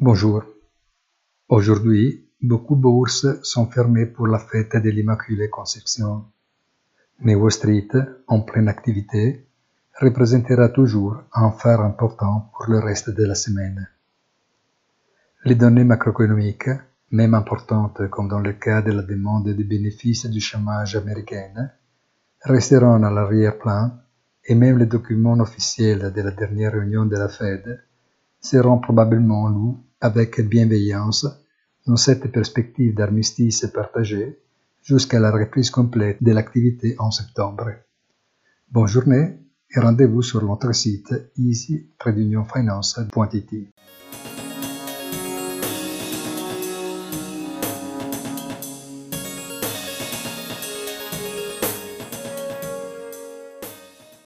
Bonjour. Aujourd'hui, beaucoup de bourses sont fermées pour la fête de l'Immaculée Conception. Mais Wall Street, en pleine activité, représentera toujours un phare important pour le reste de la semaine. Les données macroéconomiques, même importantes comme dans le cas de la demande des bénéfices du chômage américaine, resteront à l'arrière-plan et même les documents officiels de la dernière réunion de la Fed seront probablement lus avec bienveillance dans cette perspective d'armistice partagé jusqu'à la reprise complète de l'activité en septembre. Bonne journée et rendez-vous sur notre site easy-finance.it.